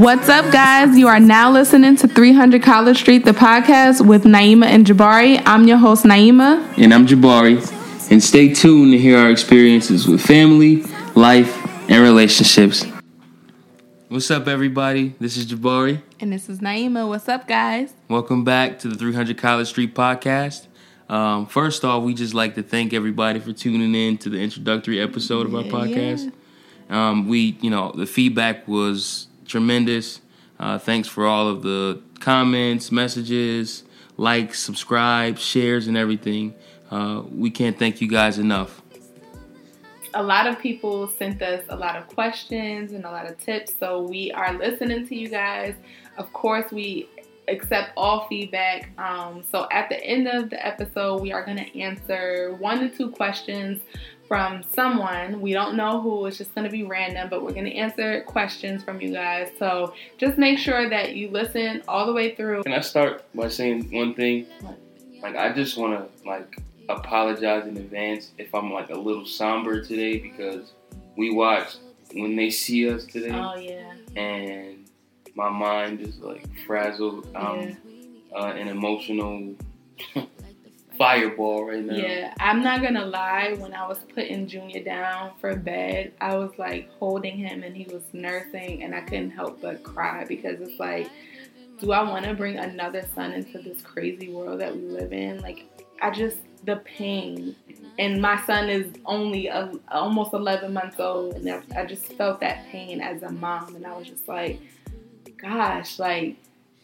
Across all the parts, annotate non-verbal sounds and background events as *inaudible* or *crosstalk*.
What's up, guys? You are now listening to 300 College Street, the podcast with Niema and Jabari. I'm your host, Niema. And I'm Jabari. And stay tuned to hear our experiences with family, life, and relationships. What's up, everybody? This is Jabari. And this is Niema. What's up, guys? Welcome back to the 300 College Street podcast. Um, first off, we just like to thank everybody for tuning in to the introductory episode of our Yeah, podcast. Um, we, you know, the feedback was tremendous. Uh, thanks for all of the comments, messages, likes, subscribes, shares, and everything. Uh, we can't thank you guys enough. A lot of people sent us a lot of questions and a lot of tips, so we are listening to you guys. Of course, we accept all feedback. Um, so at the end of the episode, we are going to answer one to two questions from someone. We don't know who, it's just going to be random, but we're going to answer questions from you guys. So just make sure that you listen all the way through. Can I start by saying one thing? What? Like, I just want to like apologize in advance if I'm like a little somber today because we watched when they see us today, Oh, yeah. and my mind is like frazzled. I'm uh, an emotional fireball right now. Yeah, I'm not gonna lie. When I was putting Junior down for bed, I was like holding him and he was nursing, and I couldn't help but cry because it's like, do I want to bring another son into this crazy world that we live in? Like, I just the pain, and my son is only a, almost 11 months old, and I- I just felt that pain as a mom, and I was just like, gosh, like,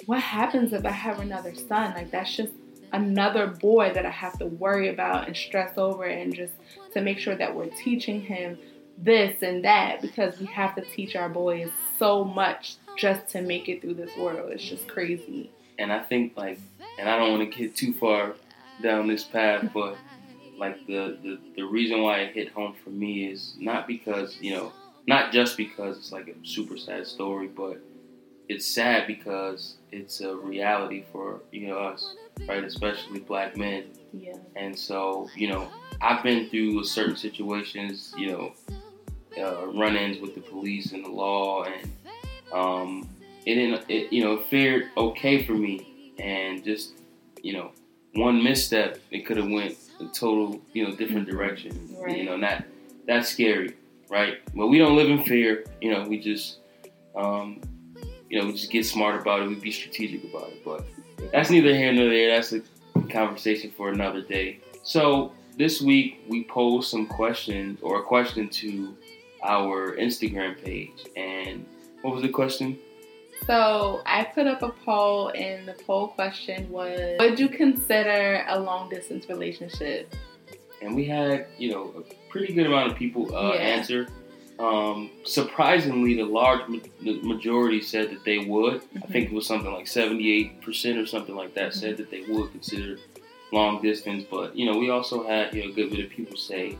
what happens if I have another son? Like, that's just another boy that I have to worry about and stress over and just to make sure that we're teaching him this and that because we have to teach our boys so much just to make it through this world. It's just crazy. and I think like, and I don't want to get too far down this path, but like the, the the reason why it hit home for me is not because you know, not just because it's like a super sad story, but it's sad because it's a reality for you know us, right? Especially black men, Yeah. and so you know, I've been through certain situations, you know, uh, run-ins with the police and the law, and um, it didn't, it, you know, it fared okay for me, and just, you know, one misstep, it could have went a total, you know, different direction. Right. You know, not that's scary, right? But we don't live in fear. You know, we just, um, you know, we just get smart about it. We be strategic about it. But that's neither here nor there. That's a conversation for another day. So this week we posed some questions or a question to our Instagram page, and what was the question? So I put up a poll, and the poll question was Would you consider a long distance relationship? and we had you know a pretty good amount of people uh, Yeah. answer. Um, surprisingly, the large ma- the majority said that they would. I Mhm. think it was something like seventy-eight percent or something like that said that they would consider long distance. But you know, we also had you know a good bit of people say,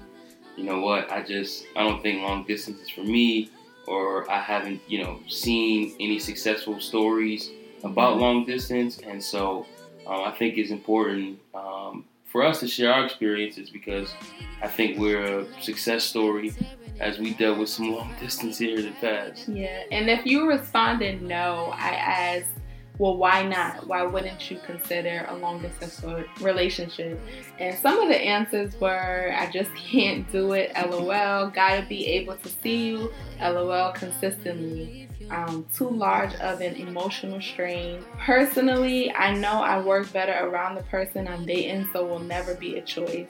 you know what, I just I don't think long distance is for me, or I haven't you know seen any successful stories about Mhm. long distance, and so um, I think it's important um, for us to share our experiences because I think we're a success story as we dealt with some long distance here in the past. Yeah, and if you responded no, I asked, well, why not? Why wouldn't you consider a long distance relationship? And some of the answers were, I just *laughs* can't do it, lol, gotta be able to see you, lol, consistently. Um, too large of an emotional strain. Personally, I know I work better around the person I'm dating, so will never be a choice.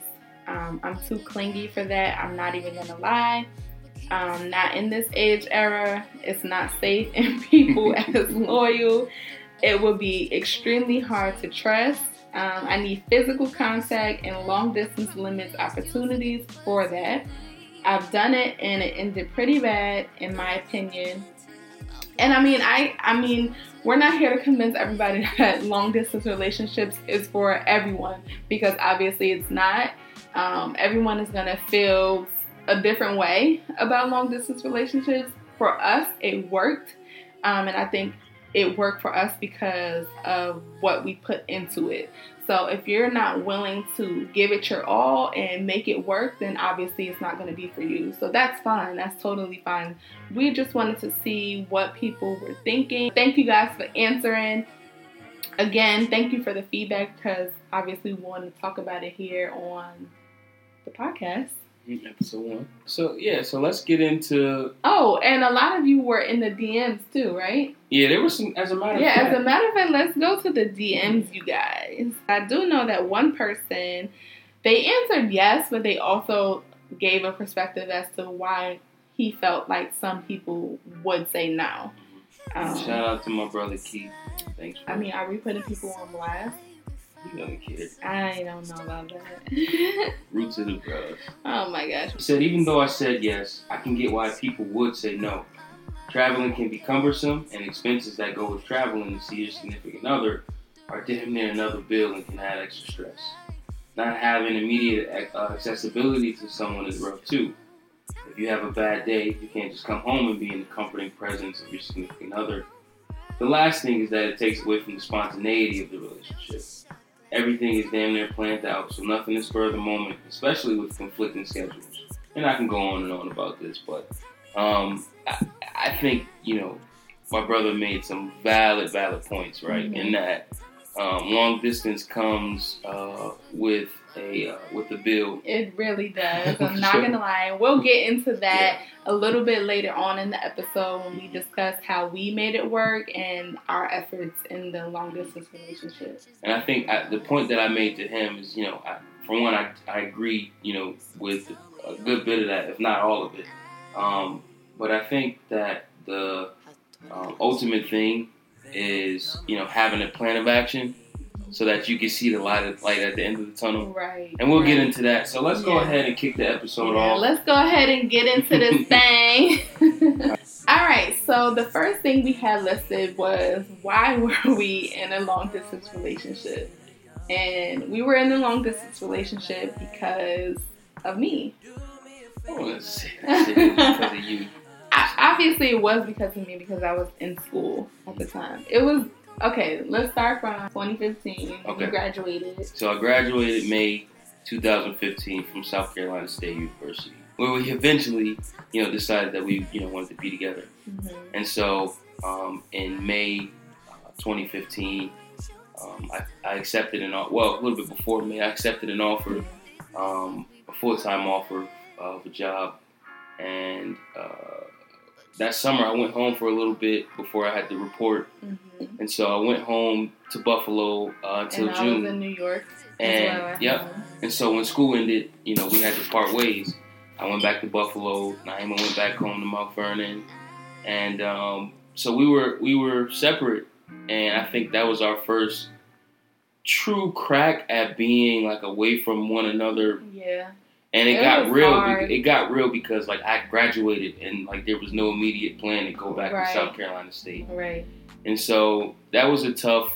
Um, I'm too clingy for that. I'm not even gonna lie. Um, not in this age era. It's not safe in *laughs* people *laughs* as loyal. It would be extremely hard to trust. Um, I need physical contact and long distance limits opportunities for that. I've done it and it ended pretty bad, in my opinion. And I mean, I I mean, we're not here to convince everybody *laughs* that long distance relationships is for everyone because obviously it's not. Um, everyone is gonna feel a different way about long distance relationships. For us, it worked, um, and I think it worked for us because of what we put into it. So if you're not willing to give it your all and make it work, then obviously it's not going to be for you. So that's fine. That's totally fine. We just wanted to see what people were thinking. Thank you guys for answering. Again, thank you for the feedback because obviously we want to talk about it here on the podcast. Episode one. So yeah, so let's get into. Oh, and a lot of you were in the DMs too, right? Yeah, there was some. As a matter. Yeah, of fact, as a matter of fact, let's go to the DMs, you guys. I do know that one person, they answered yes, but they also gave a perspective as to why he felt like some people would say no. Um, Shout out to my brother Keith. Thanks. For I mean, are we putting people on blast? You know the kid. I don't know about that. *laughs* Roots to the brothers. oh my gosh. He said, even though I said yes, I can get why people would say no. Traveling can be cumbersome, and expenses that go with traveling to see your significant other are damn near another bill and can add extra stress. Not having immediate uh, accessibility to someone is rough too. If you have a bad day, you can't just come home and be in the comforting presence of your significant other. The last thing is that it takes away from the spontaneity of the relationship. Everything is damn near planned out, so nothing is spur of the moment, especially with conflicting schedules. And I can go on and on about this, but um, I, I think you know my brother made some valid, valid points, right? Mhm. In that um, long distance comes uh, with a uh, with a bill. It really does. *laughs* I'm not sure. gonna lie. We'll get into that a little bit later on in the episode when we discuss how we made it work and our efforts in the long distance relationship. And I think I, the point that I made to him is, you know, I, for one, I, I agree, you know, with a good bit of that, if not all of it. Um, but I think that the um, ultimate thing is, you know, having a plan of action so that you can see the light, of, light at the end of the tunnel. Right. And we'll get into that. So let's go Yeah. ahead and kick the episode Yeah, off. let's go ahead and get into this *laughs* thing. *laughs* All right, so the first thing we had listed was why were we in a long distance relationship? And we were in a long distance relationship because of me. I don't want to say that shit because of you. I, obviously, it was because of me because I was in school at the time. It was okay. Let's start from 2015. Okay. You graduated. So I graduated May 2015 from South Carolina State University, where we eventually, you know, decided that we, you know, wanted to be together. Mhm. And so um, in May uh, 2015, um, I, I accepted an offer. Well, a little bit before May, I accepted an offer, um, a full time offer of a job. And uh, that summer, I went home for a little bit before I had to report. Mhm. And so I went home to Buffalo uh, until And June. in New York. And yep. home. And so when school ended, you know, we had to part ways. I went back to Buffalo. Niema went back home to Mount Vernon, and um, so we were we were separate. And I think that was our first true crack at being like away from one another. Yeah. And it, It got real. hard. It got real because like I graduated and like there was no immediate plan to go back Right. to South Carolina State. Right. And so that was a tough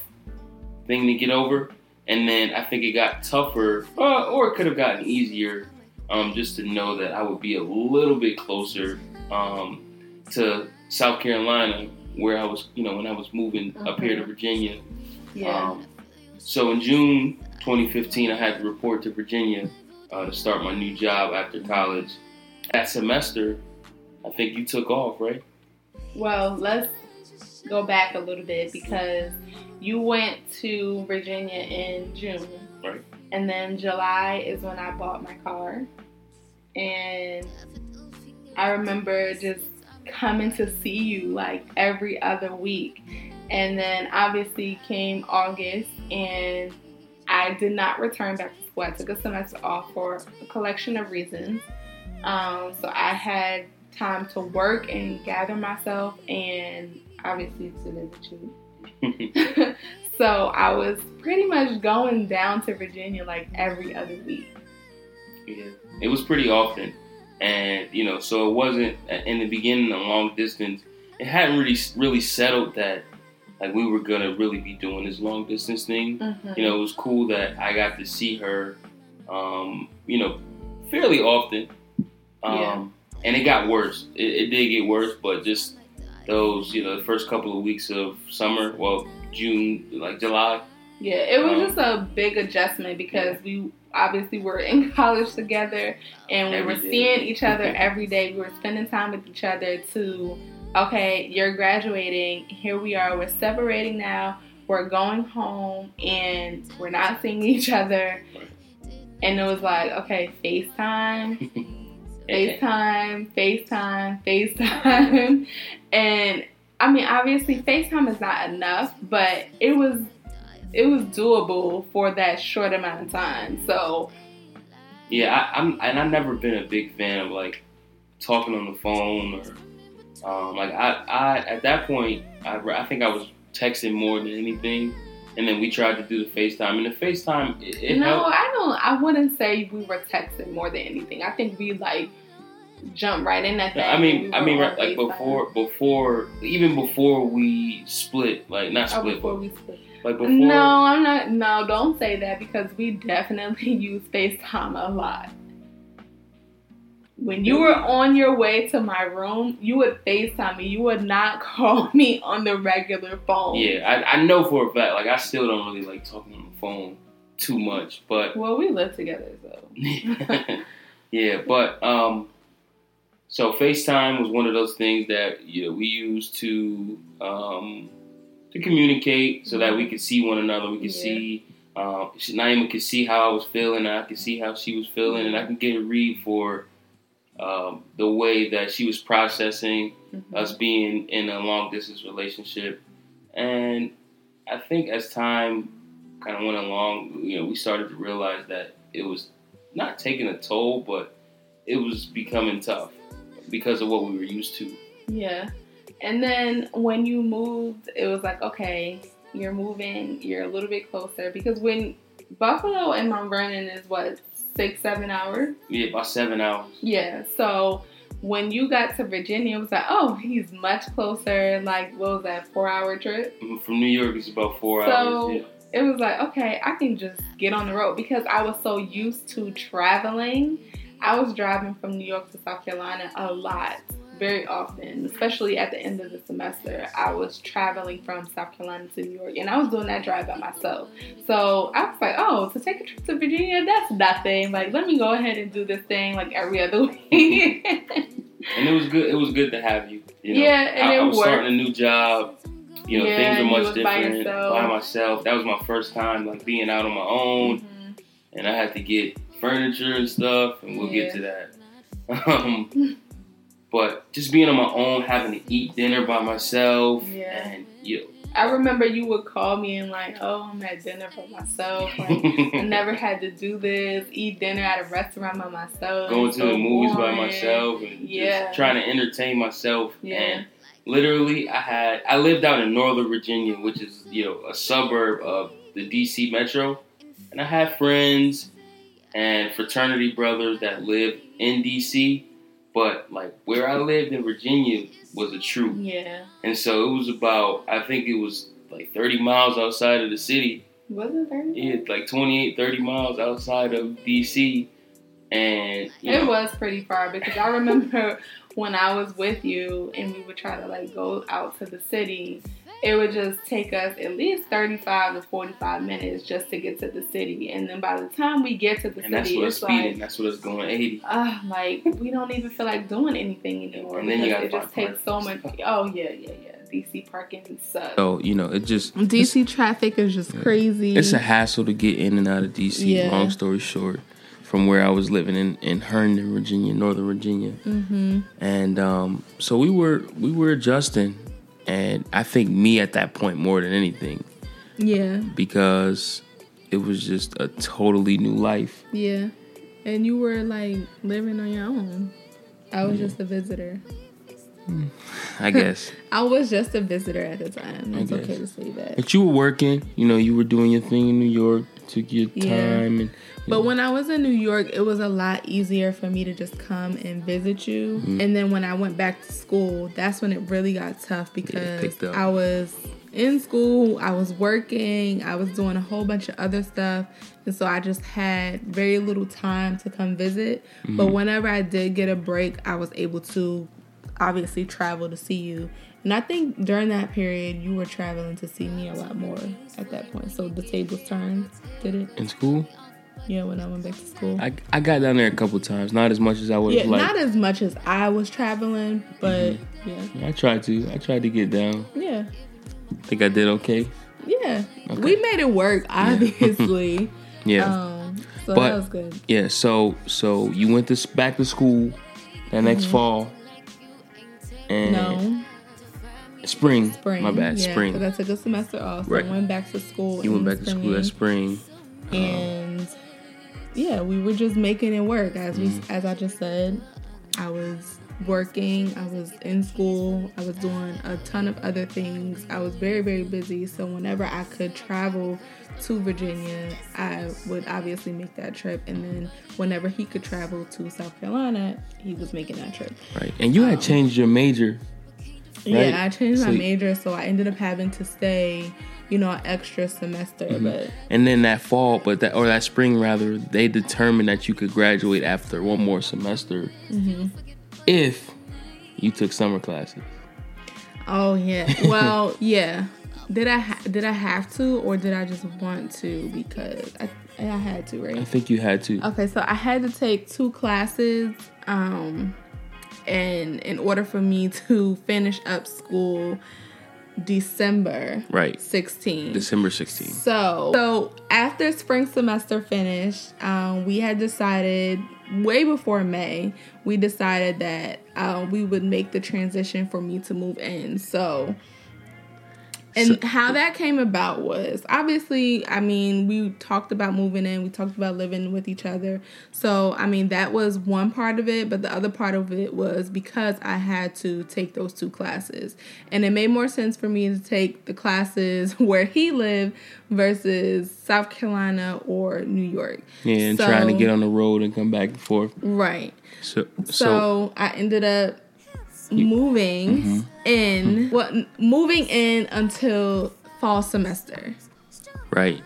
thing to get over. And then I think it got tougher, uh, or it could have gotten easier, um, just to know that I would be a little bit closer um, to South Carolina, where I was, you know, when I was moving up here to Mhm. Virginia. Yeah. Um, so in June 2015, I had to report to Virginia uh, to start my new job after college. That semester, I think you took off, right? Well, let's go back a little bit because you went to Virginia in June. Right. And then July is when I bought my car. And I remember just coming to see you like every other week. And then obviously came August and I did not return back school. I took a semester off for a collection of reasons. Um, so I had time to work and gather myself and obviously to live with you. *laughs* so I was pretty much going down to Virginia like every other week. Yeah, it was pretty often, and you know, so it wasn't in the beginning a long distance. It hadn't really really settled that like we were gonna really be doing this long distance thing. Mhm. You know, it was cool that I got to see her, um, you know, fairly often. Um, Yeah. And it got worse. It, it did get worse, but just those you know the first couple of weeks of summer. Well, June, like July. Yeah, it was Um, just a big adjustment because we obviously were in *laughs* college together and we Every were day. seeing each other *laughs* every day. We were spending time with each other to, okay, you're graduating. Here we are. We're separating now. We're going home and we're not seeing each other. And it was like, okay, FaceTime, *laughs* FaceTime, FaceTime, FaceTime. *laughs* And I mean, obviously, FaceTime is not enough, but it was it was doable for that short amount of time. So Yeah, I, I'm and I've never been a big fan of like talking on the phone or um, like I, I at that point I, I think I was texting more than anything, and then we tried to do the FaceTime and the FaceTime it, it no, helped. I don't. I wouldn't say we were texting more than anything. I think we like jumped right in that thing. I mean, We I mean, right, like before, before, even before we split, like not Oh, split, before we split. but like before. No, I'm not. No, don't say that because we definitely *laughs* use FaceTime a lot. When you were on your way to my room, you would FaceTime me. You would not *laughs* call me on the regular phone. Yeah, I, I know for a fact. Like I still don't really like talking on the phone too much, but Well, we live together, so. *laughs* yeah, but um, so FaceTime was one of those things that you know, we used to um, to communicate so that we could see one another. We could Yeah. see um, Niema could see how I was feeling, and I could see how she was feeling, and I could get a read for um, the way that she was processing Mhm. us being in a long distance relationship. And I think as time kind of went along, you know, we started to realize that it was not taking a toll, but it was becoming tough because of what we were used to. Yeah. And then when you moved, it was like, okay, you're moving, you're a little bit closer. Because when Buffalo and Mount Vernon is what, six, seven hours? Yeah, about seven hours. Yeah. So when you got to Virginia, it was like, oh, he's much closer. Like, what was that, four hour trip? Mm-hmm, from New York, it's about four So- hours. Yeah. It was like, okay, I can just get on the road because I was so used to traveling. I was driving from New York to South Carolina a lot, very often, especially at the end of the semester. I was traveling from South Carolina to New York and I was doing that drive by myself. So I was like, oh, to take a trip to Virginia, that's nothing. Like, let me go ahead and do this thing like every other *laughs* week. And it was good. It was good to have you. you know? Yeah, and I, it I was worked. starting a new job. You know, Yeah, things are much by different yourself. by myself. That was my first time like being out on my own. Mhm. and I had to get furniture and stuff, and we'll get to that. *laughs* Um, but just being on my own, having to eat dinner by myself, Yeah. and you I remember you would call me and like, oh, I'm at dinner for myself. Like, I *laughs* never had to do this, eat dinner at a restaurant by myself. going to so the movies by myself, and Yeah. just trying to entertain myself. Yeah. And literally, I had I lived out in Northern Virginia, which is you know a suburb of the DC metro, and I had friends and fraternity brothers that lived in DC, but like where I lived in Virginia was a truth. Yeah. And so it was about, I think it was like 30 miles outside of the city. Was it 30? Yeah, like 28, 30 miles outside of DC. And, It know, was pretty far because I remember *laughs* when I was with you and we would try to like go out to the city, it would just take us at least 35 to 45 minutes just to get to the city. And then by the time we get to the and that's city, what it's it's speeding. like, That's what it's going 80. ah, like we don't even feel like doing anything anymore. And then you gotta it just find takes so much. Oh, yeah, yeah, yeah. DC parking sucks. So you know, it just DC traffic is just crazy. it's a hassle to get in and out of DC. Yeah. Long story short, from where I was living in in Herndon, Virginia, Northern Virginia, mm-hmm. and um, so we were we were adjusting, and I think me at that point more than anything Yeah, because it was just a totally new life. yeah. And you were like living on your own. I was just a visitor. Hmm. I *laughs* guess. I was just a visitor at the time. It's okay to say that. But you were working, you know, you were doing your thing in New York, took your Yeah. time and But when I was in New York, it was a lot easier for me to just come and visit you. Mm-hmm. And then when I went back to school, that's when it really got tough because up. I was in school, I was working, I was doing a whole bunch of other stuff. And so I just had very little time to come visit. Mm-hmm. But whenever I did get a break, I was able to obviously travel to see you. And I think during that period, you were traveling to see me a lot more at that point. So the tables turned, did it? In school? Yeah, when I went back to school. I, I got down there a couple times, not as much as I would yeah, have liked. not as much as I was traveling, but Mm-hmm. I tried to. I tried to get down. yeah, I think I did okay. yeah, yeah. Okay. We made it work, *laughs* obviously. Yeah. um, so But- that was good. Yeah, so so you went to back to school that next fall. And Mm-hmm. No, spring. spring. My bad, yeah, spring. Because I took a semester off. So Right. I went back to school. You went back to school that spring. and yeah, we were just making it work. As we, Mm-hmm. as I just said, I was working. I was in school. I was doing a ton of other things. I was very, very busy. So whenever I could travel to Virginia, I would obviously make that trip. And then whenever he could travel to South Carolina, he was making that trip. Right. And you had changed your major. Right. Yeah, I changed So my major, so I ended up having to stay, you know, an extra semester. Mm-hmm. But And then that fall, but that or that spring rather, they determined that you could graduate after one more semester Mm-hmm. if you took summer classes. Oh yeah. *laughs* Well, yeah. Did I ha- did I have to or did I just want to because I I had to, right? I think you had to. Okay, so I had to take two classes um and in order for me to finish up school December Right. 16. December 16 So, so after spring semester finished, um, we had decided way before May, we decided that uh, we would make the transition for me to move in. So, and So- how that came about was obviously, I mean, we talked about moving in, we talked about living with each other. So, I mean, that was one part of it, but the other part of it was because I had to take those two classes. And it made more sense for me to take the classes *laughs* where he lived versus South Carolina or New York. Yeah, and So- trying to get on the road and come back and forth. Right. So, So, so, I ended up moving Mm-hmm. in, well, moving in until fall semester. right.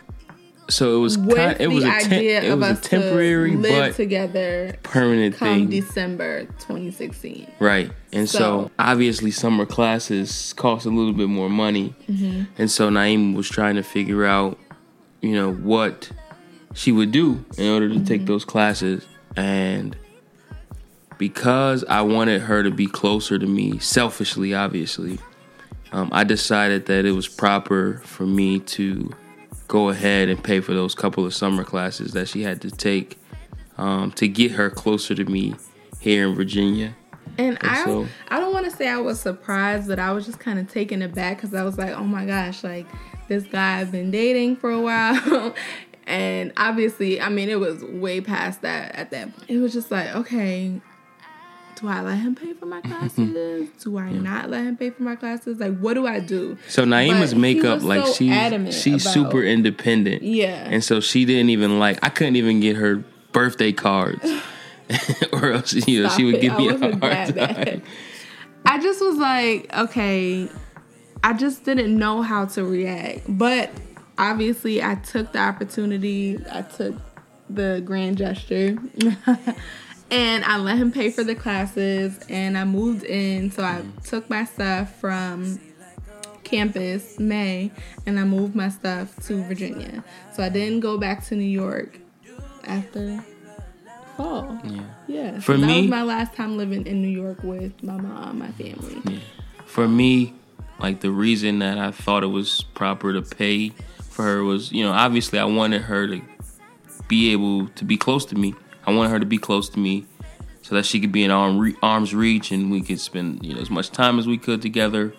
So it was with kind. It was a idea it of was a us temporary to live but together permanent thing. December 2016. Right. And so, So- obviously summer classes cost a little bit more money. Mm-hmm. And so Naeem was trying to figure out, you know, what she would do in order to Mm-hmm. take those classes. And because I wanted her to be closer to me, selfishly, obviously, um, I decided that it was proper for me to go ahead and pay for those couple of summer classes that she had to take um, to get her closer to me here in Virginia. And I so- don't, I don't want to say I was surprised, but I was just kind of taken aback because I was like, oh my gosh, like this guy I've been dating for a while. *laughs* and obviously, I mean, it was way past that at that point. It was just like, okay, do I let him pay for my mm-hmm. classes? do I not let him pay for my classes? Like, what do I do? So Niema's But makeup, like so she's she's about- super independent. Yeah. And so she didn't even like I couldn't even get her birthday cards. *laughs* *laughs* or else you know Stop she would it. give I me a hard that time. bad. I just was like, okay, I just didn't know how to react. But obviously, I took the opportunity, I took the grand gesture, *laughs* and I let him pay for the classes, and I moved in. So I took my stuff from campus May and I moved my stuff to Virginia. So I didn't go back to New York after fall. Yeah. Yeah. For so that me- was my last time living in New York with my mom, my family. Yeah. For me, like the reason that I thought it was proper to pay for her was, you know, obviously I wanted her to be able to be close to me. I wanted her to be close to me so that she could be in arm re- arm's reach and we could spend, you know, as much time as we could together.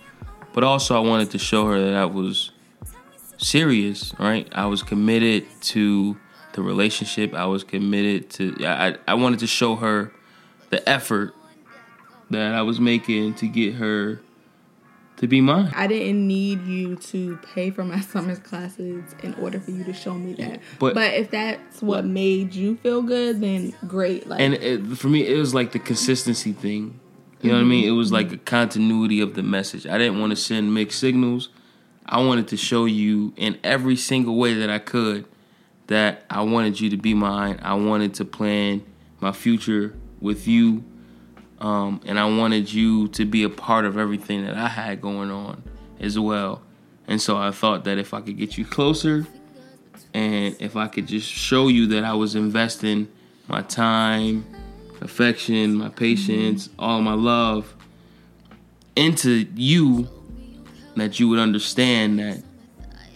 But also I wanted to show her that I was serious, right? I was committed to the relationship. I was committed to I I wanted to show her the effort that I was making to get her to be mine. I didn't need you to pay for my *laughs* summer's classes in order for you to show me that. but- but, if that's what made you feel good, then great. Like And it, for me, it was like the consistency thing. You know what I mean? It was like a continuity of the message. I didn't want to send mixed signals. I wanted to show you in every single way that I could that I wanted you to be mine. I wanted to plan my future with you. Um, and I wanted you to be a part of everything that I had going on as well. And so I thought that if I could get you closer and if I could just show you that I was investing my time, affection, my patience, all my love into you, that you would understand that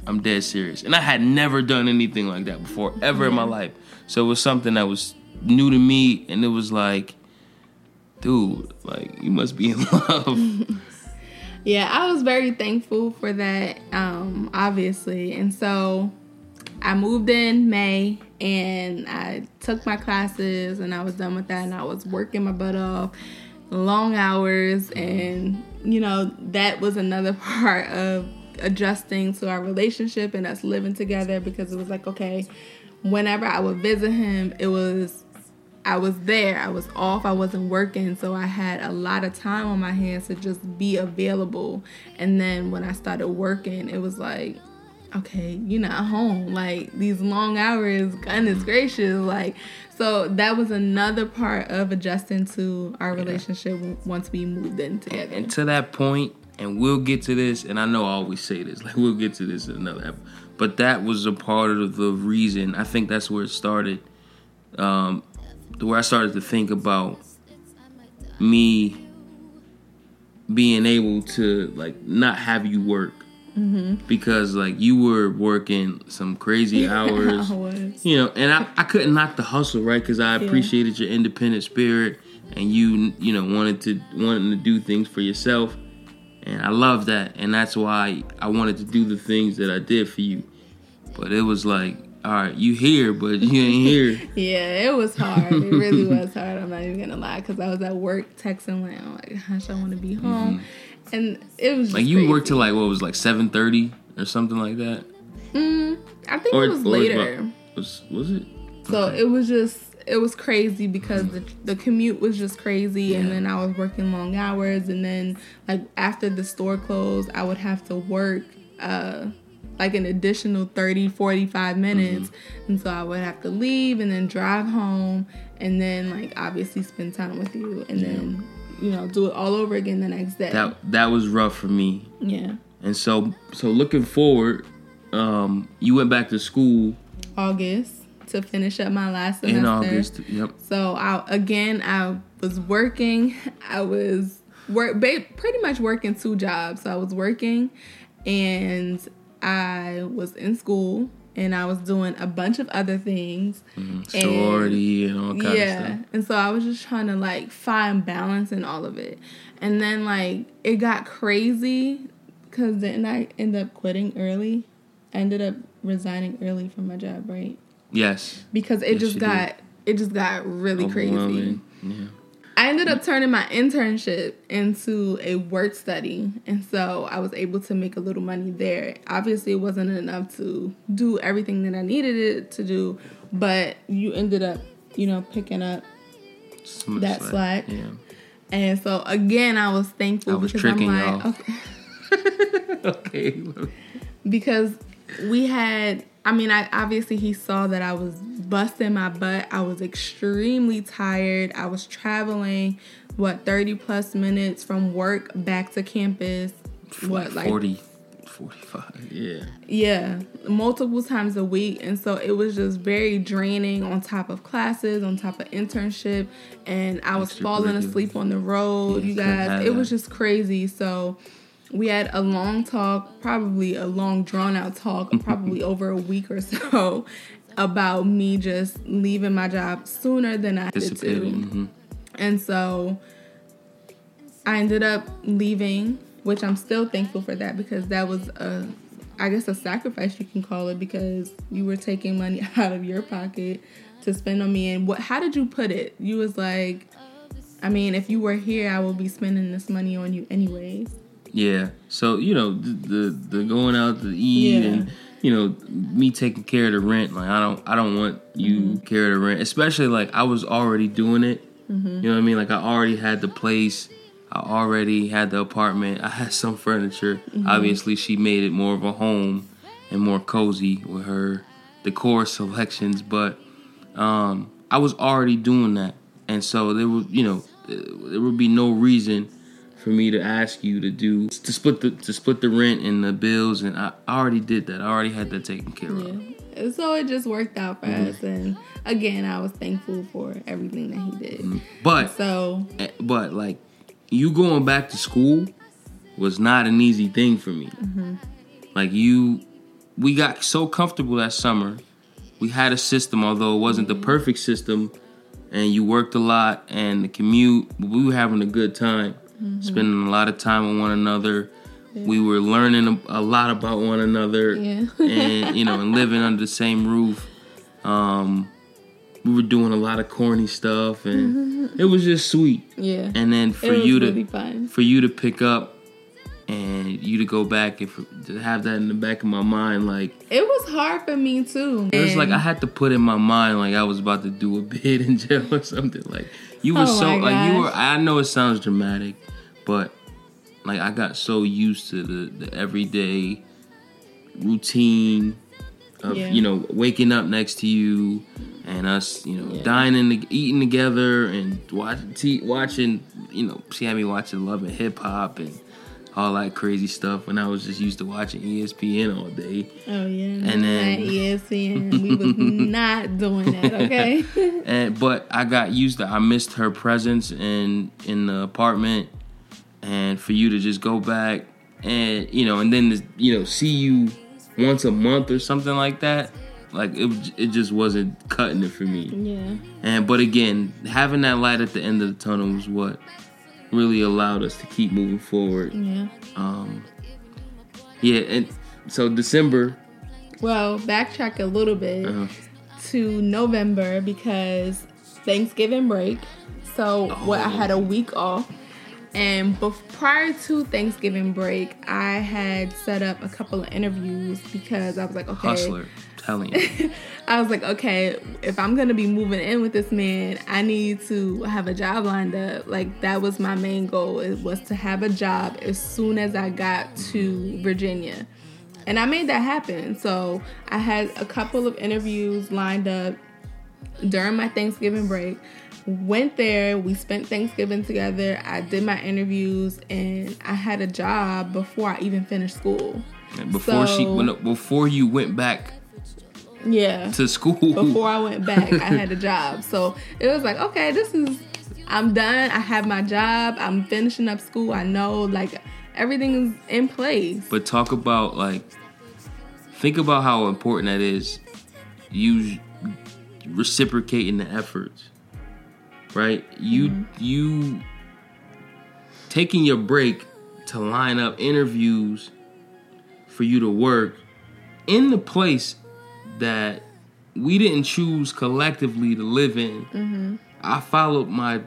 I'm dead serious. And I had never done anything like that before, ever in my life. So it was something that was new to me, and it was like, dude, like you must be in *laughs* love. yeah, I was very thankful for that, um, obviously. And so I moved in May and I took my classes and I was done with that and I was working my butt off, long hours, and you know, that was another *laughs* part of adjusting to our relationship and us living together because it was like, okay, whenever I would visit him, it was I was there. I was off. I wasn't working. So I had a lot of time on my hands to just be available. And then when I started working, it was like, okay, you're not home. Like these long hours, goodness gracious. Like, so that was another part of adjusting to our relationship once we moved in together. And to that point, and we'll get to this, and I know I always say this, *laughs* like we'll get to this in another episode. But that was a part of the reason. I think that's where it started. Um, where I started to think about me being able to like not have you work. Mm-hmm. because like you were working some crazy *laughs* hours, you know, and I, I couldn't knock the hustle right? Because I appreciated yeah. your independent spirit and you you know wanted to wanting to do things for yourself. And I love that. And that's why I wanted to do the things that I did for you. But it was like all right, you here, but you ain't here. *laughs* yeah, it was hard. It really was hard. I'm not even gonna lie, because I was at work texting like, "Oh my gosh, I want to be home," mm-hmm. and it was like you crazy. worked till like what was like seven thirty or something like that. Mm, I think or, it was later. Was, was it? So okay. it was just it was crazy because mm-hmm. the the commute was just crazy, yeah. and then I was working long hours, and then like after the store closed, I would have to work. Uh, like an additional 30, 45 minutes. Mm-hmm. And so I would have to leave and then drive home and then like obviously spend time with you and yeah. then you know do it all over again the next day. That that was rough for me. Yeah. And so so looking forward, um, you went back to school August to finish up my last semester. In August, yep. So I again I was working. I was work pretty much working two jobs. So I was working and I was in school and I was doing a bunch of other things. Mm, sorority and, and all kinds yeah, of stuff. And so I was just trying to like find balance in all of it. And then like it got crazy because then I ended up quitting early. I ended up resigning early from my job, right? Yes. Because it yes, just got did. it just got really crazy. Yeah. Ended up turning my internship into a work study, and so I was able to make a little money there. Obviously, it wasn't enough to do everything that I needed it to do, but you ended up, you know, picking up Some that slack. slack. Yeah. And so again, I was thankful I was because I'm like, okay. *laughs* *laughs* okay. because we had I mean, I obviously he saw that I was busting my butt. I was extremely tired. I was traveling what 30 plus minutes from work back to campus. What like 40 45. Yeah. Yeah, multiple times a week and so it was just very draining on top of classes, on top of internship and I was falling asleep on the road. Yeah, you guys, it was just crazy. So we had a long talk, probably a long drawn out talk, probably *laughs* over a week or so, about me just leaving my job sooner than I did to. Mm-hmm. And so I ended up leaving, which I'm still thankful for that because that was a I guess a sacrifice you can call it because you were taking money *laughs* out of your pocket to spend on me and what how did you put it? You was like I mean, if you were here, I will be spending this money on you anyways. Yeah. So you know the the, the going out to eat yeah. and you know me taking care of the rent. Like I don't I don't want you mm-hmm. care of the rent, especially like I was already doing it. Mm-hmm. You know what I mean? Like I already had the place. I already had the apartment. I had some furniture. Mm-hmm. Obviously, she made it more of a home and more cozy with her decor *laughs* selections. But um, I was already doing that, and so there was, you know, there would be no reason for me to ask you to do to split the to split the rent and the bills, and I already did that. I already had that taken care of. Yeah. So it just worked out for Mm-hmm. us, and again, I was thankful for everything that he did. Mm-hmm. But So Eh, but like you going back to school was not an easy thing for me like you we got so comfortable that summer we had a system although it wasn't the perfect system and you worked a lot and the commute we were having a good time spending a lot of time with one another. We were learning a, a lot about one another Yeah. *laughs* and you know and living under the same roof. Um we were doing a lot of corny stuff and it was just sweet. Yeah, and then for you to really for you to pick up and you to go back and for, to have that in the back of my mind like It was hard for me too. it was like I had to put in my mind like I was about to do a *laughs* bid in jail or something like you were Oh so like you were. I know it sounds dramatic but like I got so used to the, the everyday routine of Yeah. you know waking up next to you and us you know Yeah. dining eating together and watching watching you know she had me watching love and hip hop and all that crazy stuff when I was just used to watching ESPN all day Oh yeah, And then- at ESPN, we was *laughs* not doing that. Okay. *laughs* and but I got used to I missed her presence in in the apartment and for you to just go back and you know and then you know see you once a month or something like that like it it just wasn't cutting it for me yeah. and but again having that light at the end of the tunnel was what really allowed us to keep moving forward Yeah. um yeah and so December Well, backtrack a little bit uh, to November because Thanksgiving break. So what I had a week off. And bef- prior to Thanksgiving break, I had set up a couple of interviews because I was like, okay, hustler telling you *laughs* I was like, okay, if I'm gonna be moving in with this man, I need to have a job lined up. Like that was my main goal. It was to have a job as soon as I got to Virginia. And I made that happen. So I had a couple of interviews lined up during my Thanksgiving break. Went there, we spent Thanksgiving together. I did my interviews and I had a job before I even finished school. And before she So- when, before you went back Yeah. to school before I went back, I had a job. So it was like, okay, this is, I'm done. I have my job. I'm finishing up school. I know, like, everything is in place. But talk about like, think about how important that is. You reciprocating the efforts, right? You mm-hmm. you taking your break to line up interviews for you to work in the place that we didn't choose collectively to live in. Mm-hmm. I followed my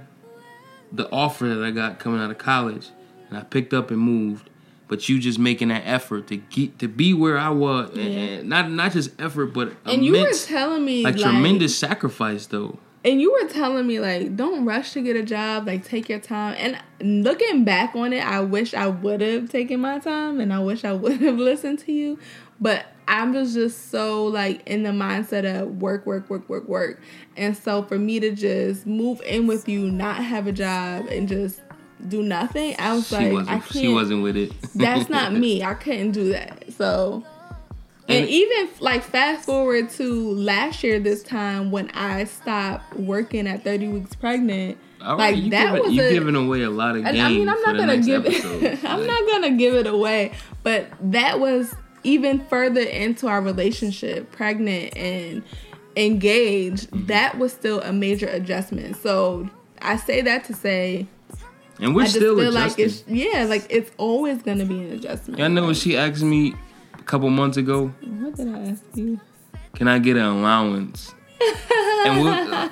the offer that I got coming out of college, and I picked up and moved. But you just making that effort to get to be where I was, and- Yeah. and not not just effort, but And you were telling me, like, like, tremendous sacrifice though. and you were telling me, like, don't rush to get a job. Like, take your time. And looking back on it, I wish I would have taken my time, and I wish I would have *laughs* listened to you. But I was just so like in the mindset of work, work, work, work, work. And so for me to just move in with you, not have a job, and just do nothing, I was She like, I wasn't. can't. She wasn't with it. *laughs* That's not me. *laughs* I couldn't do that. So. And And- even like fast forward to last year, this time when I stopped working at 30 weeks pregnant, right, like you that giving, was you a- giving away a lot of game I mean, I'm not gonna give it. *laughs* I'm Like, not gonna give it away. But that was even further into our relationship, pregnant and engaged. Mm-hmm. That was still a major adjustment. So I say that to say, and we're I just still feel adjusting. like it's yeah, like it's always gonna be an adjustment. Y'all know what she asked me a couple months ago? What did I ask you? Can I get an allowance? And we'll,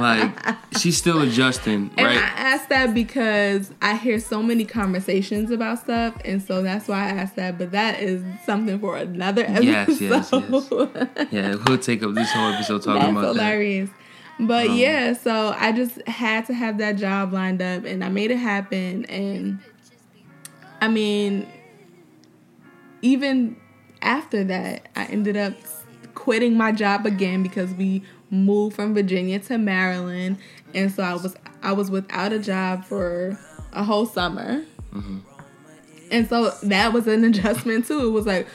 like she's still adjusting, And right? I asked that because I hear so many conversations about stuff, and so that's why I asked that. But that is something for another episode. Yes, yes, yes. *laughs* yeah, we'll take up this whole episode talking that's about that. hilarious. But Um, yeah, so I just had to have that job lined up, and I made it happen. And I mean, even after that, I ended up quitting my job again because we moved from Virginia to Maryland, and so I was I was without a job for a whole summer, mm-hmm. and so that was an *laughs* adjustment too. It was like.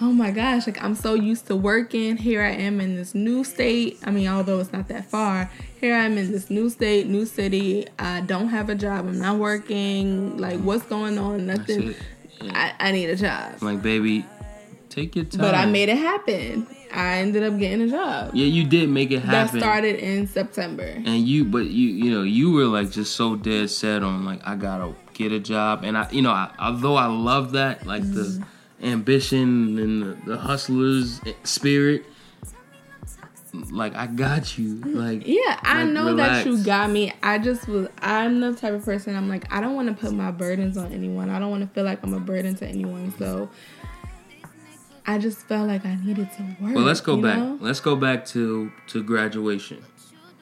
Oh my gosh, like I'm so used to working. Here I am in this new state. I mean, although it's not that far, here I am in this new state, new city. I don't have a job. I'm not working. Like, mm. what's going on? Nothing. I, I need a job. I'm like, baby, take your time. But I made it happen. I ended up getting a job. Yeah, you did make it happen. That started in September. and you, but you, you know, you were like just so dead set on like I gotta get a job, and I, you know, I, although I love that, like the Mm-hmm. ambition and the, the hustler's spirit, like I got you, like Yeah, I Like, know that you got me. I just was. I'm the type of person. I'm like, I don't want to put my burdens on anyone. I don't want to feel like I'm a burden to anyone. So I just felt like I needed to work. Well, let's go back. know? Let's go back to to graduation,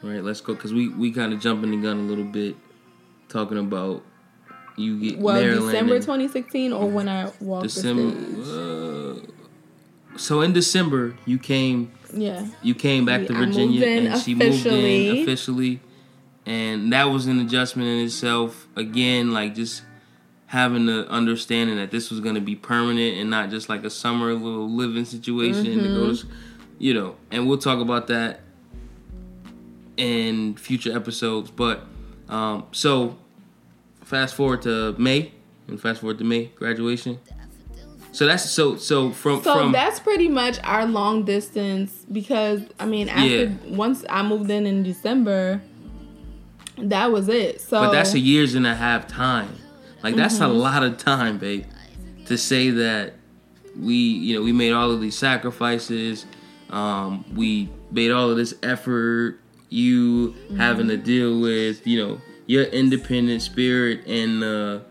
right? Let's go because we we kind of jumping the gun a little bit, talking about you get Well, Maryland December 2016, or when I walked December. the stage. uh, so in December, you came Yeah. you came back to Virginia in and she moved in officially, and that was an adjustment in itself. Again, like just having the understanding that this was going to be permanent and not just like a summer little living situation to go to, you know. And we'll talk about that in future episodes. But um, so fast forward to May and fast forward to May graduation. So that's so so from So from that's pretty much our long distance because I mean after Yeah. once I moved in in December, that was it. So But that's a years and a half time. Like that's Mm-hmm. a lot of time, babe. To say that we, you know, we made all of these sacrifices, um, we made all of this effort. You having to deal with, you know, your independent spirit and the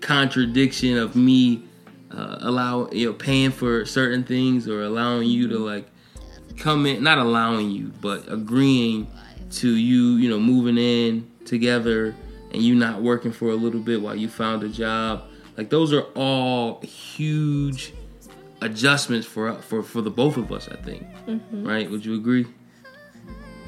contradiction of me uh, allow, you know, paying for certain things or allowing you to like come in, not allowing you, but agreeing to you, you know, moving in together and you not working for a little bit while you found a job. Like those are all huge adjustments for for for the both of us, I think. Right? Would you agree?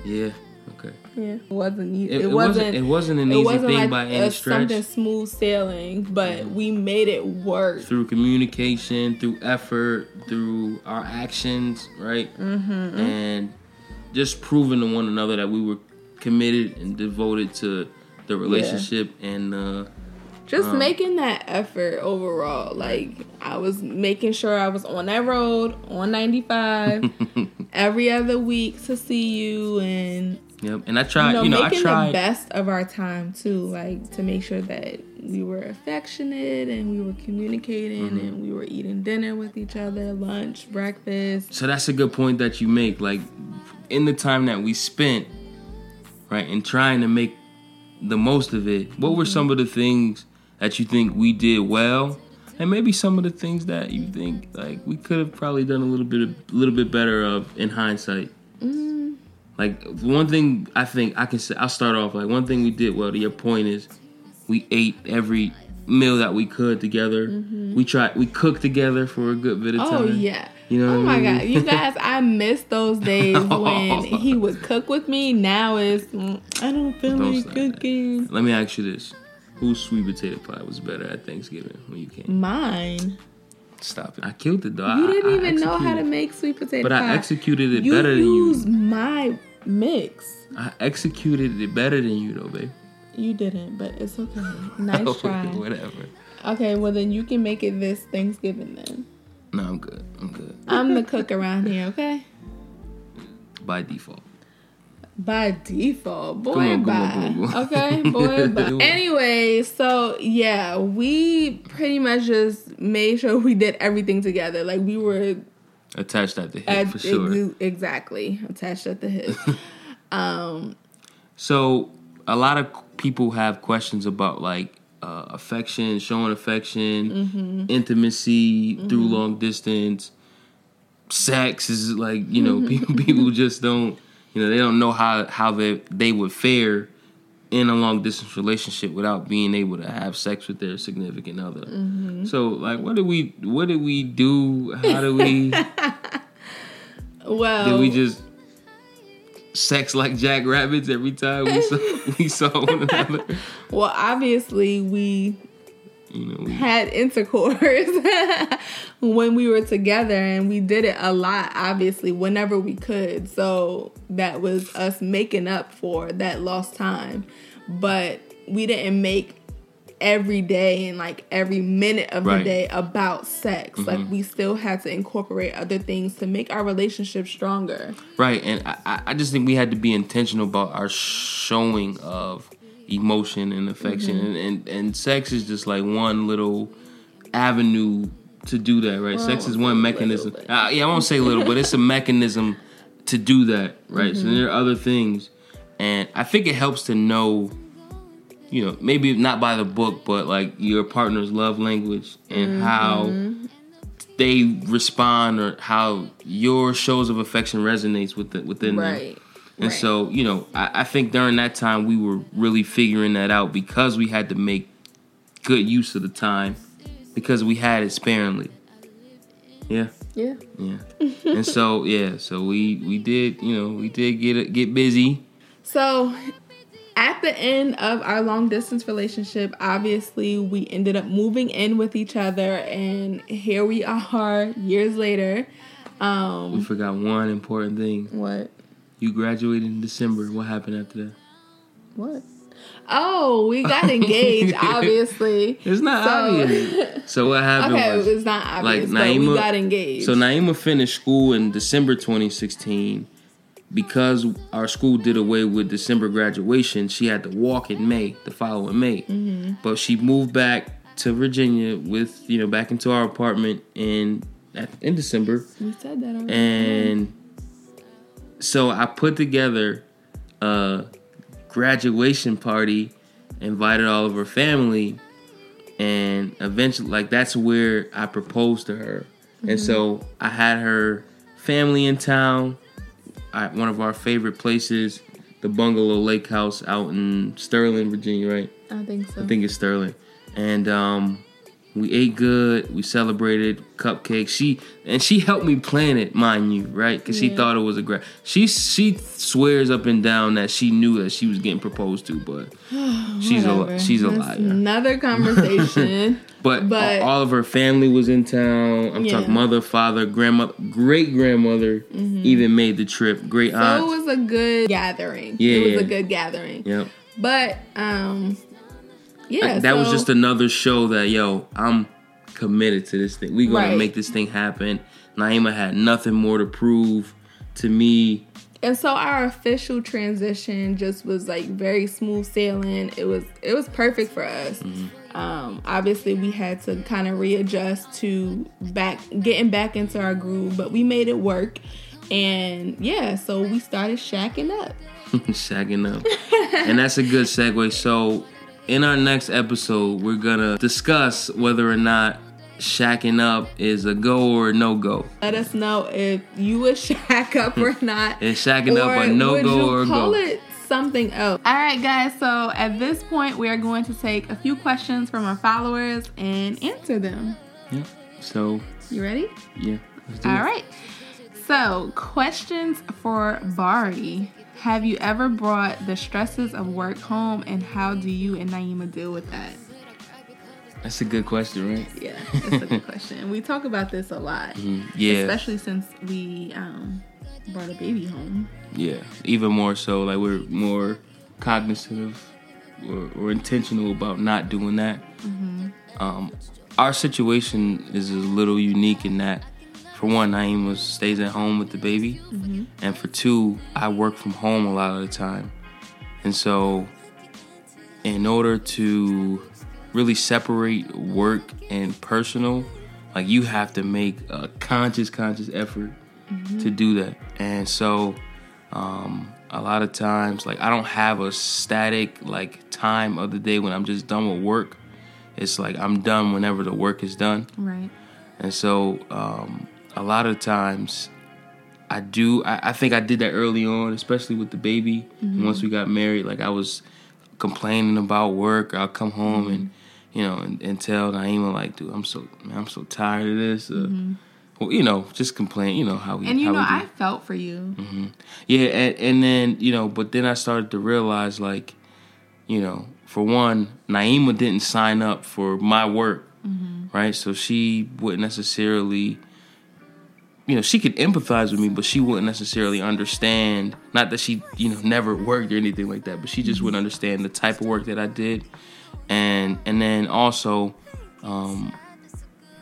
Yeah. Okay. yeah, it wasn't It, it, it wasn't. It wasn't an it easy wasn't thing like by any stretch. something smooth sailing, but we made it work. through communication, through effort, through our actions, right? Mm-hmm. And just proving to one another that we were committed and devoted to the relationship and uh, Just making that effort overall. Like I was making sure I was on that road on 95 *laughs* every other week to see you and yep. And I tried, you know, you know, I tried the best of our time too, like to make sure that we were affectionate and we were communicating Mm-hmm. and we were eating dinner with each other, lunch, breakfast. So that's a good point that you make. Like in the time that we spent, right, and trying to make the most of it. What were some of the things that you think we did well, and maybe some of the things that you think like we could have probably done a little bit, a little bit better of in hindsight? Mm. Like one thing I think I can say, I'll start off like one thing we did well. To your point is, we ate every meal that we could together. Mm-hmm. We tried, we cooked together for a good bit of oh, time. Oh yeah. You know oh my I mean? god, you guys! I miss those *laughs* days when he would cook with me. Now it's mm, I don't feel Don't like cooking. Let me ask you this: Whose sweet potato pie was better at Thanksgiving when you came? Mine. Stop it! I killed it though. You I- didn't I even know how to make sweet potato But pie. I executed it you better than you. my mix. I executed it better than you though, babe. You didn't, but it's okay. *laughs* Nice try. Whatever. Okay, well then you can make it this Thanksgiving then. No, I'm good. I'm good I'm the cook around here, okay? by default. By default, boy, on, bye. on, on. Okay, *laughs* boy, bye. Anyway, so yeah, we pretty much just made sure we did everything together. Like we were Attached at the hip at for sure. ex- exactly attached at the hip. *laughs* um, So a lot of people have questions about like uh, affection, showing affection, Mm-hmm. intimacy through long distance. Sex is like you know people *laughs* people just don't you know they don't know how how they they would fare in a long distance relationship without being able to have sex with their significant other. Mm-hmm. So like what did we what did we do? How do we Well, Did we just sex like jackrabbits every time we saw *laughs* we saw one another? well, obviously we You know, we, had intercourse *laughs* when we were together and we did it a lot obviously whenever we could. So that was us making up for that lost time. But we didn't make every day and like every minute of Right. the day about sex. Like mm-hmm. we still had to incorporate other things to make our relationship stronger. Right, and I- I just think we had to be intentional about our showing of emotion and affection, Mm-hmm. and, and and sex is just like one little avenue to do that, right? Well, sex is one mechanism. Uh, yeah, I won't say little, but it's a mechanism to do that, right? Mm-hmm. So there are other things, and I think it helps to know, you know, maybe not by the book, but like your partner's love language and Mm-hmm. how they respond or how your shows of affection resonates with the, within them. And Right. so, you know, I, I think during that time we were really figuring that out because we had to make good use of the time because we had it sparingly. Yeah, yeah yeah. and so, *laughs* yeah, so we we did, you know, we did get get busy. So, at the end of our long distance relationship, obviously we ended up moving in with each other, and here we *laughs* are years later. Um We forgot one important thing. what? You graduated in December. What happened after that? What? Oh, we got engaged, *laughs* obviously. It's not So- obvious. *laughs* So what happened Okay, was it's not obvious, like but we Niema- got engaged. So Niema finished school in December 2016. Because our school did away with December graduation, she had to walk in May, the following May. Mm-hmm. But she moved back to Virginia with, you know, back into our apartment in at, in December. you said that already. And so I put together a graduation party, invited all of her family, and eventually, like, that's where I proposed to her. And so I had her family in town at one of our favorite places, the Bungalow Lake House out in Sterling, Virginia, right? I think so. I think it's Sterling. And um, we ate good. We celebrated cupcakes. She and she helped me plan it, mind you, right? Because she thought it was a great. She she swears up and down that she knew that she was getting proposed to, but *sighs* she's a she's a That's liar. Another *laughs* conversation. *laughs* But, but- all of her family was in town. I'm Yeah. talking mother, father, grandmother, great grandmother, even made the trip. Great Mm-hmm. so it was a good gathering. Yeah. It was a good gathering. yep. But um yeah, that was just another show that yo, I'm committed to this thing. We gonna Right. make this thing happen. Niema had nothing more to prove to me. and so our official transition just was like very smooth sailing. It was it was perfect for us. Um, obviously, we had to kind of readjust to back getting back into our groove, but we made it work. And yeah, so we started shacking up. *laughs* shacking up. *laughs* and that's a good segue. So in our next episode, we're gonna discuss whether or not shacking up is a go or no go. Let us know if you would *laughs* shack up or *laughs* not. Is shacking up a no would go you or a call go? it something else? All right, guys. So at this point, we are going to take a few questions from our followers and answer them. Yeah. So You ready? yeah. Let's do All it. right. So, questions for Bari. Have you ever brought the stresses of work home, and how do you and Niema deal with that? That's a good question, right? Yeah, that's a good *laughs* question. We talk about this a lot, Yeah. especially since we um, brought a baby home. Yeah, even more so. Like we're more cognizant of or, or intentional about not doing that. Um, our situation is a little unique in that, for one, Niema stays at home with the baby, and for two, I work from home a lot of the time, and so in order to really separate work and personal, like you have to make a conscious, conscious effort to do that. And so, um, a lot of times, like I don't have a static like time of the day when I'm just done with work. It's like I'm done whenever the work is done. Right. And so, um, a lot of times, I do. I, I think I did that early on, especially with the baby. And once we got married, like I was complaining about work. I'll come home and you know and, and tell Niema like, dude, I'm so man, I'm so tired of this. Uh, mm-hmm. well, you know, just complain. You know how we And you know. I felt for you. Mm-hmm. Yeah, and, and then you know, but then I started to realize, like, you know, for one, Niema didn't sign up for my work, right? So she wouldn't necessarily, you know, she could empathize with me, but she wouldn't necessarily understand. Not that she, you know, never worked or anything like that, but she just wouldn't mm-hmm. understand the type of work that I did, and and then also, um,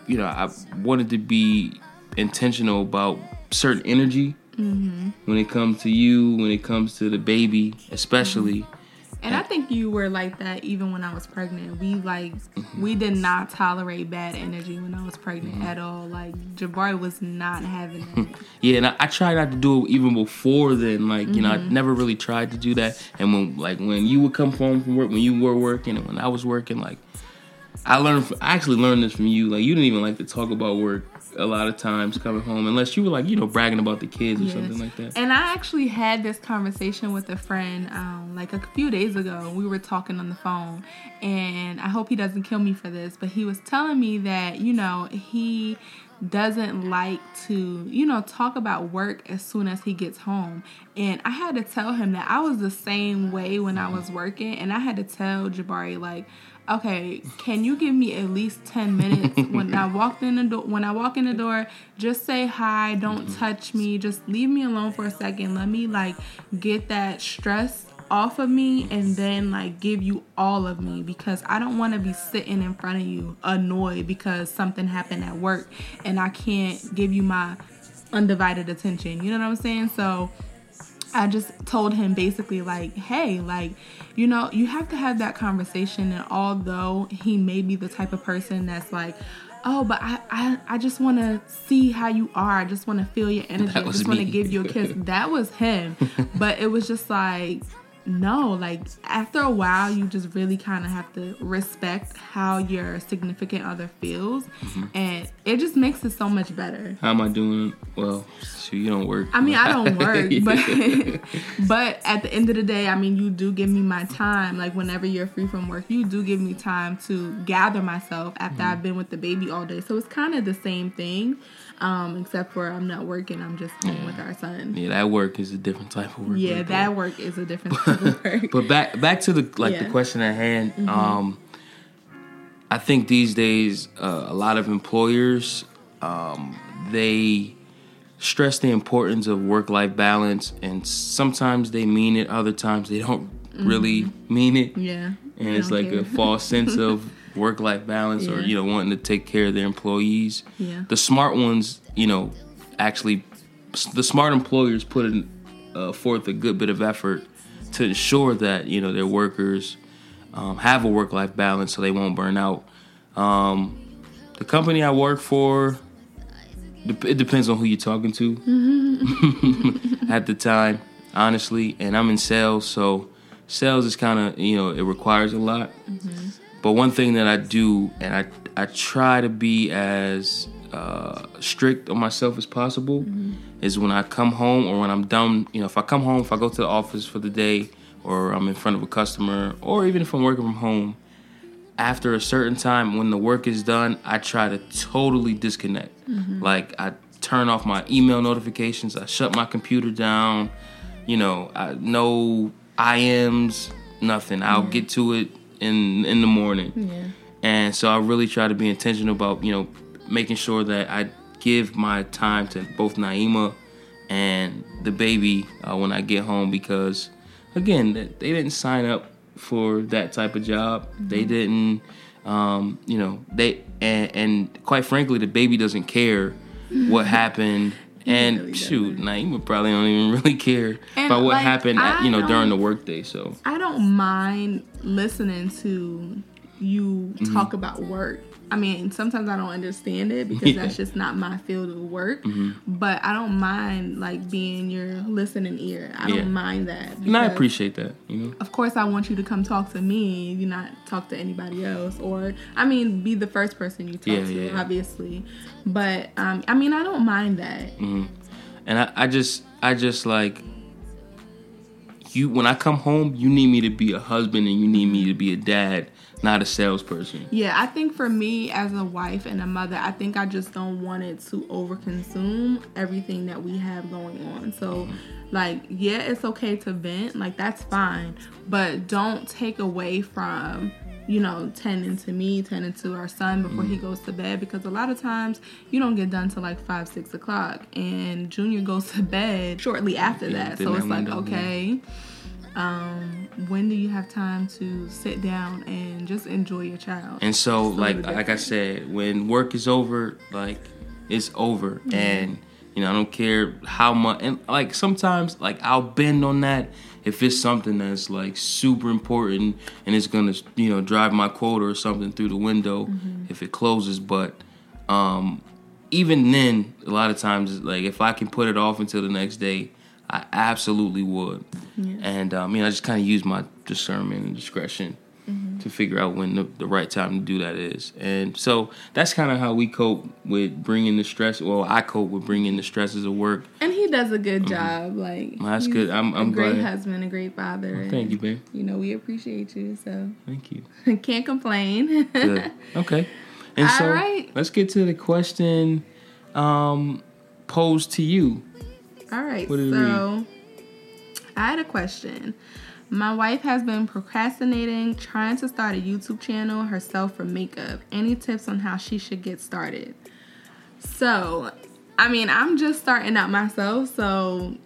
you know, I wanted to be intentional about certain energy mm-hmm. when it comes to you, when it comes to the baby, especially. Mm-hmm. And I think you were like that even when I was pregnant. We like mm-hmm. we did not tolerate bad energy when I was pregnant mm-hmm. at all. Like Jabari was not having it. *laughs* Yeah, and I, I tried not to do it even before then. Like, you know, I mm-hmm. never really tried to do that. And when, like, when you would come home from work, when you were working, and when I was working, like, I learned, I actually learned this from you. Like, you didn't even like to talk about work a lot of times coming home, unless you were like, you know, bragging about the kids or Yes. something like that. And I actually had this conversation with a friend um, like a few days ago. We were talking on the phone, and I hope he doesn't kill me for this, but he was telling me that, you know, he doesn't like to, you know, talk about work as soon as he gets home. And I had to tell him that I was the same way when I was working, and I had to tell Jabari, like, okay, can you give me at least 10 minutes *laughs* when I walked in the door when I walk in the door, just say hi, don't mm-hmm. touch me, just leave me alone for a second. Let me like get that stress off of me and then like give you all of me because I don't want to be sitting in front of you annoyed because something happened at work and I can't give you my undivided attention. You know what I'm saying? So I just told him basically like, hey, like, you know, you have to have that conversation. And although he may be the type of person that's like, oh, but I, I, I just want to see how you are. I just want to feel your energy. I just want to give you a kiss. That was him. *laughs* but it was just like, no, like after a while, you just really kind of have to respect how your significant other feels, Mm-hmm. and it just makes it so much better. How am I doing? Well, shoot, you don't work. I mean, I don't *laughs* work, but *laughs* but at the end of the day, I mean, you do give me my time. Like whenever you're free from work, you do give me time to gather myself after I've been with the baby all day. So it's kind of the same thing, um, except for I'm not working. I'm just home with our son. yeah, that work is a different type of work. Yeah, right that work is a different *laughs* type of work. But back back to the like Yeah. the question at hand. Mm-hmm. Um, I think these days uh, a lot of employers um, they stress the importance of work life balance, and sometimes they mean it, other times they don't really mean it, yeah, and it's like a false sense of *laughs* work life balance or you know wanting to take care of their employees. Yeah. The smart ones, you know, actually, the smart employers put in, uh, forth a good bit of effort to ensure that you know their workers um, have a work life balance so they won't burn out. Um, the company I work for, it depends on who you're talking to *laughs* *laughs* at the time, honestly. And I'm in sales, so sales is kind of you know it requires a lot. But one thing that I do, and I I try to be as uh, strict on myself as possible, is when I come home or when I'm done. You know, if I come home, if I go to the office for the day, or I'm in front of a customer, or even if I'm working from home, after a certain time when the work is done, I try to totally disconnect. Like I turn off my email notifications, I shut my computer down. You know, I, no IMs, nothing. I'll get to it in in the morning. yeah, And so I really try to be intentional about, you know, making sure that I give my time to both Niema and the baby uh, when I get home because, again, they didn't sign up for that type of job. They didn't, um, you know, they, and, and quite frankly, the baby doesn't care what *laughs* happened. And really shoot, Niema probably don't even *laughs* really care And, about what like, happened, at, you know, during the workday. So I don't mind listening to you Mm-hmm. talk about work. I mean, sometimes I don't understand it because Yeah. Mm-hmm. that's just not my field of work. But I don't mind like being your listening ear. I Yeah. don't mind that. and I appreciate that, you know. Of course, I want you to come talk to me. You not talk to anybody else, or I mean, be the first person you talk Yeah, to, obviously. But um, I mean, I don't mind that. and I, I just I just like you when I come home, you need me to be a husband and you need me to be a dad, not a salesperson. Yeah, I think for me as a wife and a mother, I think I just don't want it to overconsume everything that we have going on. So, like, yeah, it's okay to vent, like, that's fine, but don't take away from you know, tending to me, tending to our son before mm. he goes to bed because a lot of times you don't get done till like five, six o'clock, and Junior goes to bed shortly after yeah, that. So it's like, okay, um, when do you have time to sit down and just enjoy your child? And so, like, like I said, when work is over, like it's over, mm-hmm. and you know, I don't care how much, and like sometimes, like I'll bend on that if it's something that's like super important and it's gonna you know drive my quota or something through the window mm-hmm. if it closes but um, even then a lot of times like if i can put it off until the next day i absolutely would yeah. and um, you know i just kind of use my discernment and discretion mm-hmm. to figure out when the, the, right time to do that is. And so that's kind of how we cope with bringing the stress. Well, I cope with bringing the stresses of work. And he does a good mm-hmm. job. Like well, that's good. I'm, I'm a great glad. husband, a great father. Well, thank you, babe. You know we appreciate you. So thank you. *laughs* Can't complain. good. *laughs* Okay. And so right. let's get to the question um, posed to you. All right. So I had a question. My wife has been procrastinating, trying to start a YouTube channel herself for makeup. Any tips on how she should get started? So, I mean, I'm just starting out myself, so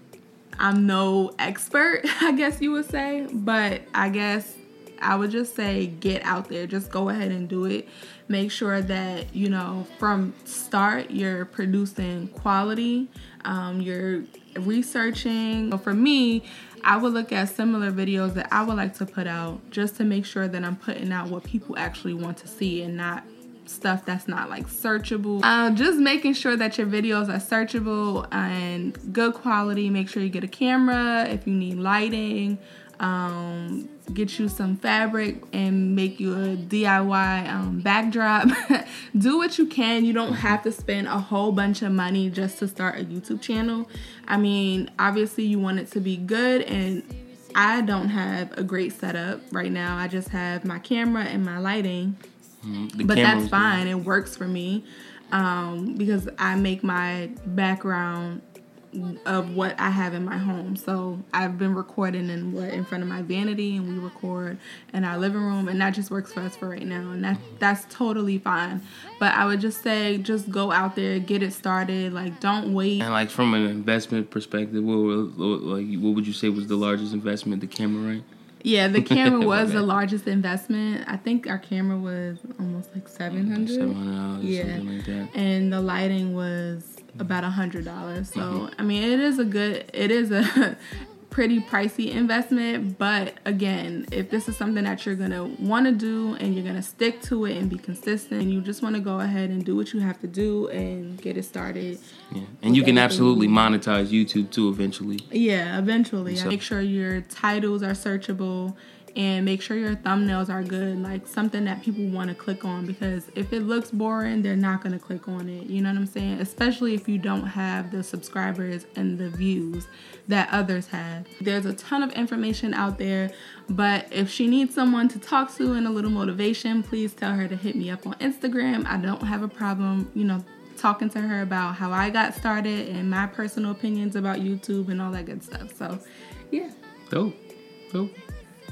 I'm no expert, *laughs* I guess you would say, but I guess I would just say get out there, just go ahead and do it. Make sure that, you know, from start, you're producing quality, um, you're researching. For me, I would look at similar videos that I would like to put out just to make sure that I'm putting out what people actually want to see and not stuff that's not like searchable. Uh, just making sure that your videos are searchable and good quality. Make sure you get a camera if you need lighting um, get you some fabric and make you a DIY um, backdrop. *laughs* Do what you can. You don't have to spend a whole bunch of money just to start a YouTube channel. I mean, obviously, you want it to be good, and I don't have a great setup right now. I just have my camera and my lighting, mm, but that's fine. Good. It works for me um, because I make my background of what I have in my home. So I've been recording in what in front of my vanity, and we record in our living room, and that just works for us for right now, and that that's totally fine. But I would just say, just go out there, get it started. Like, don't wait. And like from an investment perspective, what like what would you say was the largest investment? The camera, right? Yeah, the *laughs* camera was the largest investment. I think our camera was almost like seven hundred. Seven hundred dollars, yeah. something like that. And the lighting was about a hundred dollars. So mm-hmm. I mean, it is a good, it is a *laughs* pretty pricey investment. But again, if this is something that you're gonna want to do and you're gonna stick to it and be consistent, you just want to go ahead and do what you have to do and get it started. Yeah, and you can absolutely monetize YouTube too eventually. Yeah, eventually. So- Make sure your titles are searchable and make sure your thumbnails are good like something that people want to click on because if it looks boring they're not going to click on it you know what i'm saying? Especially if you don't have the subscribers and the views that others have. There's a ton of information out there but if she needs someone to talk to and a little motivation please tell her to hit me up on instagram. I don't have a problem you know talking to her about how i got started and my personal opinions about youtube and all that good stuff. So yeah. Dope. Dope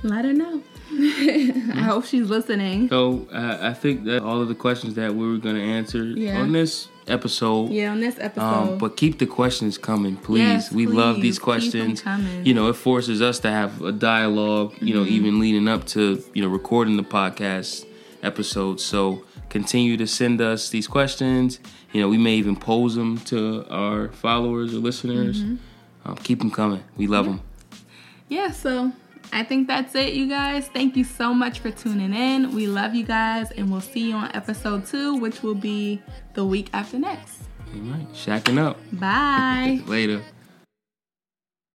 let her know. *laughs* I hope she's listening. So uh, I think that all of the questions that we were going to answer yeah. on this episode. Yeah, on this um, episode. Um, but keep the questions coming, please. Yes, we please. love these questions. You know, it forces us to have a dialogue. You mm-hmm. know, even leading up to you know recording the podcast episode. So continue to send us these questions. You know, we may even pose them to our followers or listeners. Mm-hmm. Um, keep them coming. We love yeah. them. Yeah. So I think that's it, you guys. Thank you so much for tuning in. We love you guys, and we'll see you on episode two, which will be the week after next. All right, shacking up. Bye. *laughs* Later.